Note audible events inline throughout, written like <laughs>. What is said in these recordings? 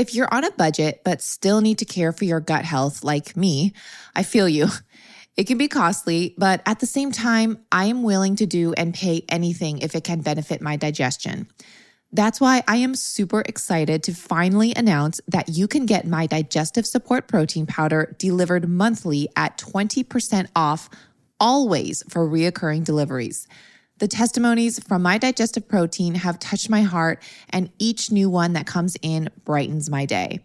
If you're on a budget but still need to care for your gut health, like me, I feel you. <laughs> It can be costly, but at the same time, I am willing to do and pay anything if it can benefit my digestion. That's why I am super excited to finally announce that you can get my digestive support protein powder delivered monthly at 20% off always for reoccurring deliveries. The testimonies from my digestive protein have touched my heart, and each new one that comes in brightens my day.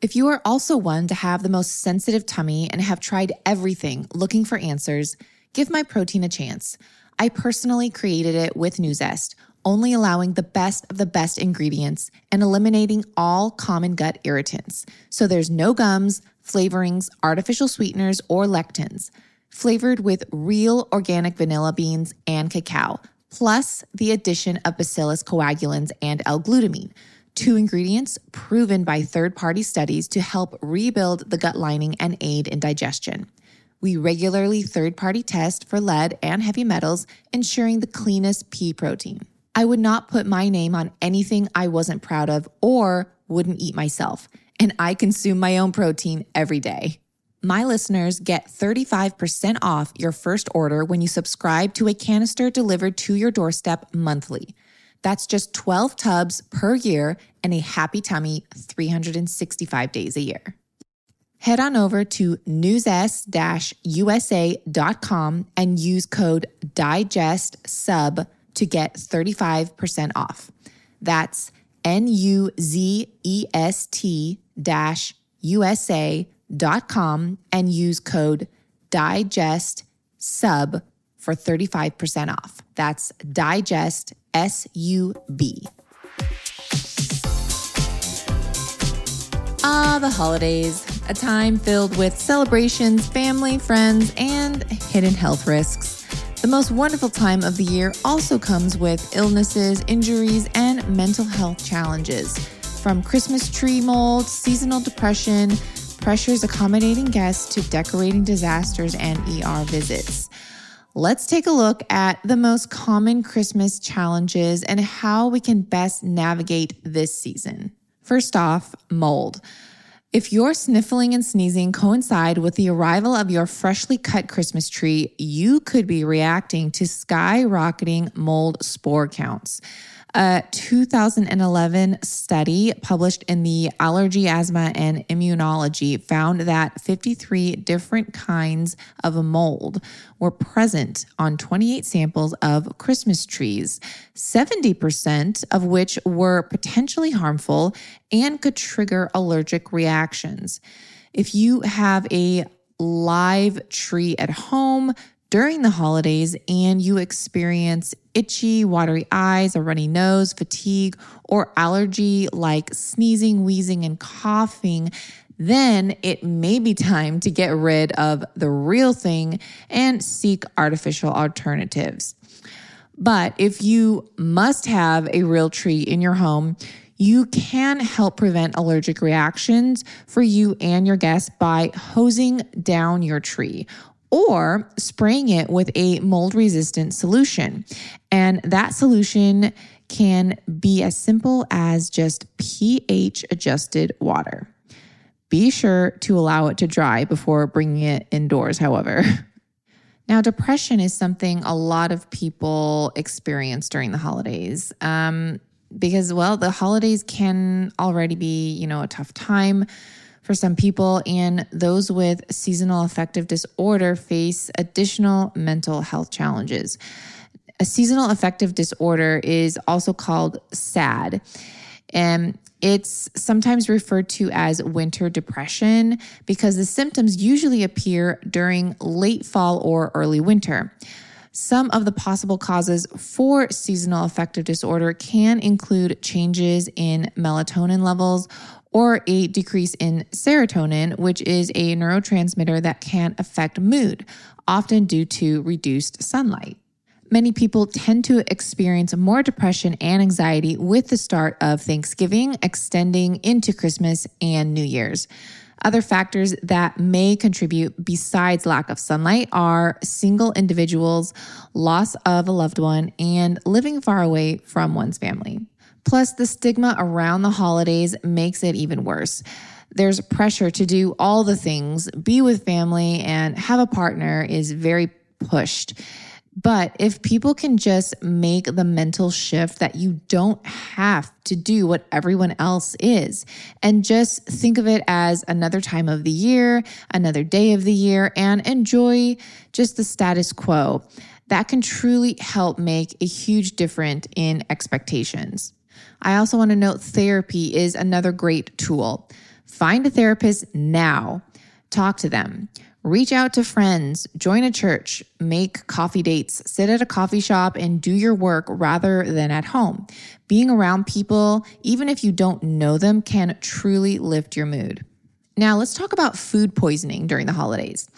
If you are also one to have the most sensitive tummy and have tried everything looking for answers, give my protein a chance. I personally created it with Nuzest, only allowing the best of the best ingredients and eliminating all common gut irritants. So there's no gums, flavorings, artificial sweeteners, or lectins. Flavored with real organic vanilla beans and cacao, plus the addition of bacillus coagulans and L-glutamine two ingredients proven by third party studies to help rebuild the gut lining and aid in digestion. We regularly third party test for lead and heavy metals, ensuring the cleanest pea protein. I would not put my name on anything I wasn't proud of or wouldn't eat myself, and I consume my own protein every day. My listeners get 35% off your first order when you subscribe to a canister delivered to your doorstep monthly. That's just 12 tubs per year and a happy tummy 365 days a year. Head on over to nuzest-usa.com and use code DIGESTSUB to get 35% off. That's N-U-Z-E-S-T dash USA.com and use code digest sub for 35% off. That's Digest S U B. Ah, the holidays, a time filled with celebrations, family, friends, and hidden health risks. The most wonderful time of the year also comes with illnesses, injuries, and mental health challenges. From Christmas tree mold, seasonal depression, pressures accommodating guests to decorating disasters and ER visits let's take a look at the most common Christmas challenges and how we can best navigate this season. First off, mold. If your sniffling and sneezing coincide with the arrival of your freshly cut Christmas tree, you could be reacting to skyrocketing mold spore counts. A 2011 study published in the Allergy, Asthma, and Immunology found that 53 different kinds of mold were present on 28 samples of Christmas trees, 70% of which were potentially harmful and could trigger allergic reactions. If you have a live tree at home, during the holidays and you experience itchy, watery eyes, a runny nose, fatigue, or allergy like sneezing, wheezing, and coughing, then it may be time to get rid of the real thing and seek artificial alternatives. But if you must have a real tree in your home, you can help prevent allergic reactions for you and your guests by hosing down your tree or spraying it with a mold resistant solution. And that solution can be as simple as just pH adjusted water. Be sure to allow it to dry before bringing it indoors, however. <laughs> Now, depression is something a lot of people experience during the holidays. Um, because, well, the holidays can already be, you know, a tough time for some people, and those with seasonal affective disorder face additional mental health challenges. A seasonal affective disorder is also called SAD. And it's sometimes referred to as winter depression because the symptoms usually appear during late fall or early winter. Some of the possible causes for seasonal affective disorder can include changes in melatonin levels or a decrease in serotonin, which is a neurotransmitter that can affect mood, often due to reduced sunlight. Many people tend to experience more depression and anxiety with the start of Thanksgiving, extending into Christmas and New Year's. Other factors that may contribute besides lack of sunlight are single individuals, loss of a loved one, and living far away from one's family. Plus, the stigma around the holidays makes it even worse. There's pressure to do all the things, be with family, and have a partner is very pushed. But if people can just make the mental shift that you don't have to do what everyone else is and just think of it as another time of the year, another day of the year, and enjoy just the status quo, that can truly help make a huge difference in expectations. I also want to note therapy is another great tool. Find a therapist now. Talk to them. Reach out to friends, join a church, make coffee dates, sit at a coffee shop, and do your work rather than at home. Being around people, even if you don't know them, can truly lift your mood. Now, let's talk about food poisoning during the holidays.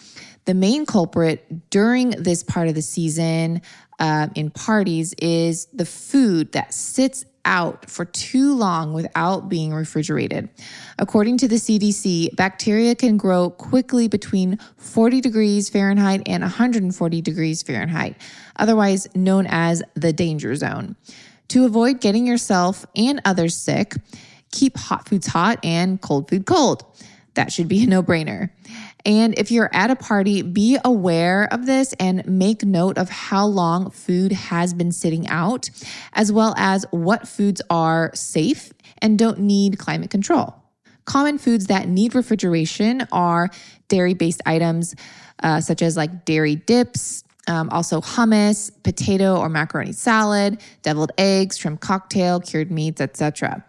The main culprit during this part of the season uh, in parties is the food that sits out for too long without being refrigerated. According to the CDC, bacteria can grow quickly between 40 degrees Fahrenheit and 140 degrees Fahrenheit, otherwise known as the danger zone. To avoid getting yourself and others sick, keep hot foods hot and cold food cold. That should be a no brainer. And if you're at a party, be aware of this and make note of how long food has been sitting out, as well as what foods are safe and don't need climate control. Common foods that need refrigeration are dairy based items uh, such as like dairy dips, um, also hummus, potato or macaroni salad, deviled eggs, shrimp cocktail, cured meats, etc.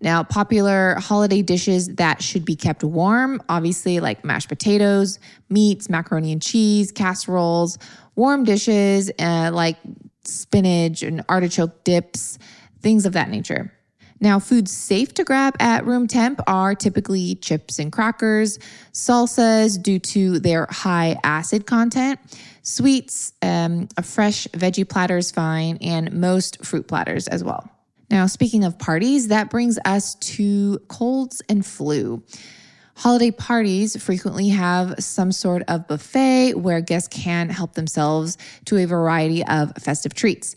Now, popular holiday dishes that should be kept warm, obviously, like mashed potatoes, meats, macaroni and cheese, casseroles, warm dishes uh, like spinach and artichoke dips, things of that nature. Now, foods safe to grab at room temp are typically chips and crackers, salsas due to their high acid content, sweets, um, a fresh veggie platter is fine, and most fruit platters as well. Now, speaking of parties, that brings us to colds and flu. Holiday parties frequently have some sort of buffet where guests can help themselves to a variety of festive treats.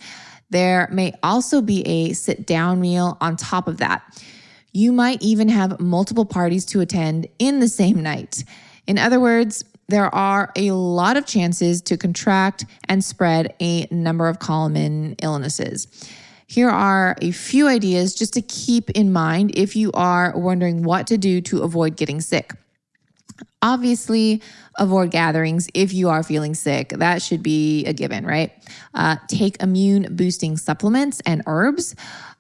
There may also be a sit down meal on top of that. You might even have multiple parties to attend in the same night. In other words, there are a lot of chances to contract and spread a number of common illnesses. Here are a few ideas just to keep in mind if you are wondering what to do to avoid getting sick. Obviously, avoid gatherings if you are feeling sick. That should be a given, right? Uh, take immune boosting supplements and herbs.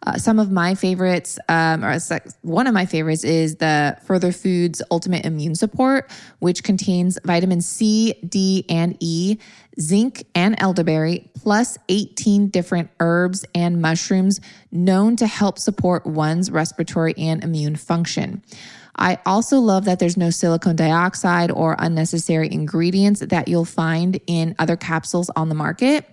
Uh, some of my favorites, um, or one of my favorites, is the Further Foods Ultimate Immune Support, which contains vitamin C, D, and E, zinc, and elderberry, plus 18 different herbs and mushrooms known to help support one's respiratory and immune function. I also love that there's no silicone dioxide or unnecessary ingredients that you'll find in other capsules on the market.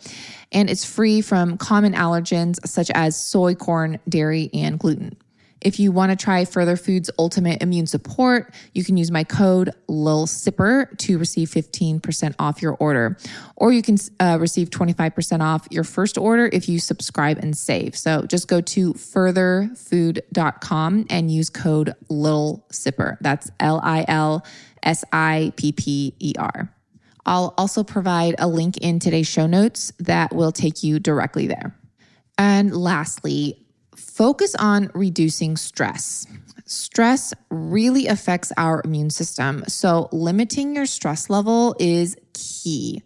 And it's free from common allergens such as soy, corn, dairy, and gluten. If you want to try Further Foods Ultimate Immune Support, you can use my code LILSIPPER to receive 15% off your order. Or you can uh, receive 25% off your first order if you subscribe and save. So just go to furtherfood.com and use code LILSIPPER. That's L I L S I P P E R. I'll also provide a link in today's show notes that will take you directly there. And lastly, focus on reducing stress. Stress really affects our immune system. So, limiting your stress level is key.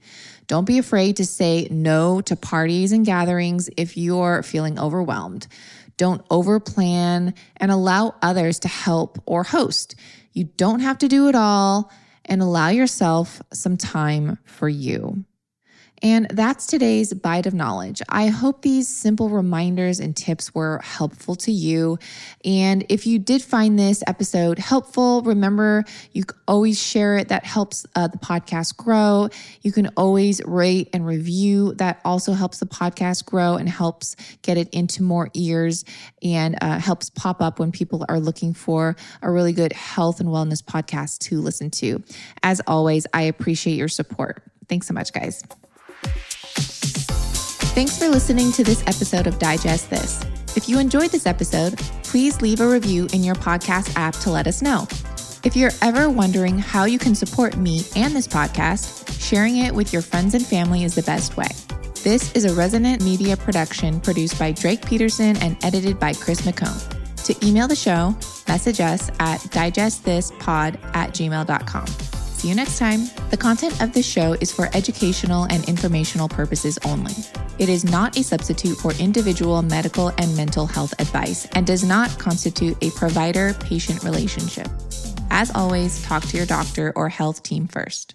Don't be afraid to say no to parties and gatherings if you're feeling overwhelmed. Don't overplan and allow others to help or host. You don't have to do it all and allow yourself some time for you. And that's today's bite of knowledge. I hope these simple reminders and tips were helpful to you. And if you did find this episode helpful, remember you always share it. That helps uh, the podcast grow. You can always rate and review. That also helps the podcast grow and helps get it into more ears and uh, helps pop up when people are looking for a really good health and wellness podcast to listen to. As always, I appreciate your support. Thanks so much, guys. Thanks for listening to this episode of Digest This. If you enjoyed this episode, please leave a review in your podcast app to let us know. If you're ever wondering how you can support me and this podcast, sharing it with your friends and family is the best way. This is a Resonant Media production produced by Drake Peterson and edited by Chris McCone. To email the show, message us at digestthispod at gmail.com. See you next time. The content of this show is for educational and informational purposes only. It is not a substitute for individual medical and mental health advice and does not constitute a provider patient relationship. As always, talk to your doctor or health team first.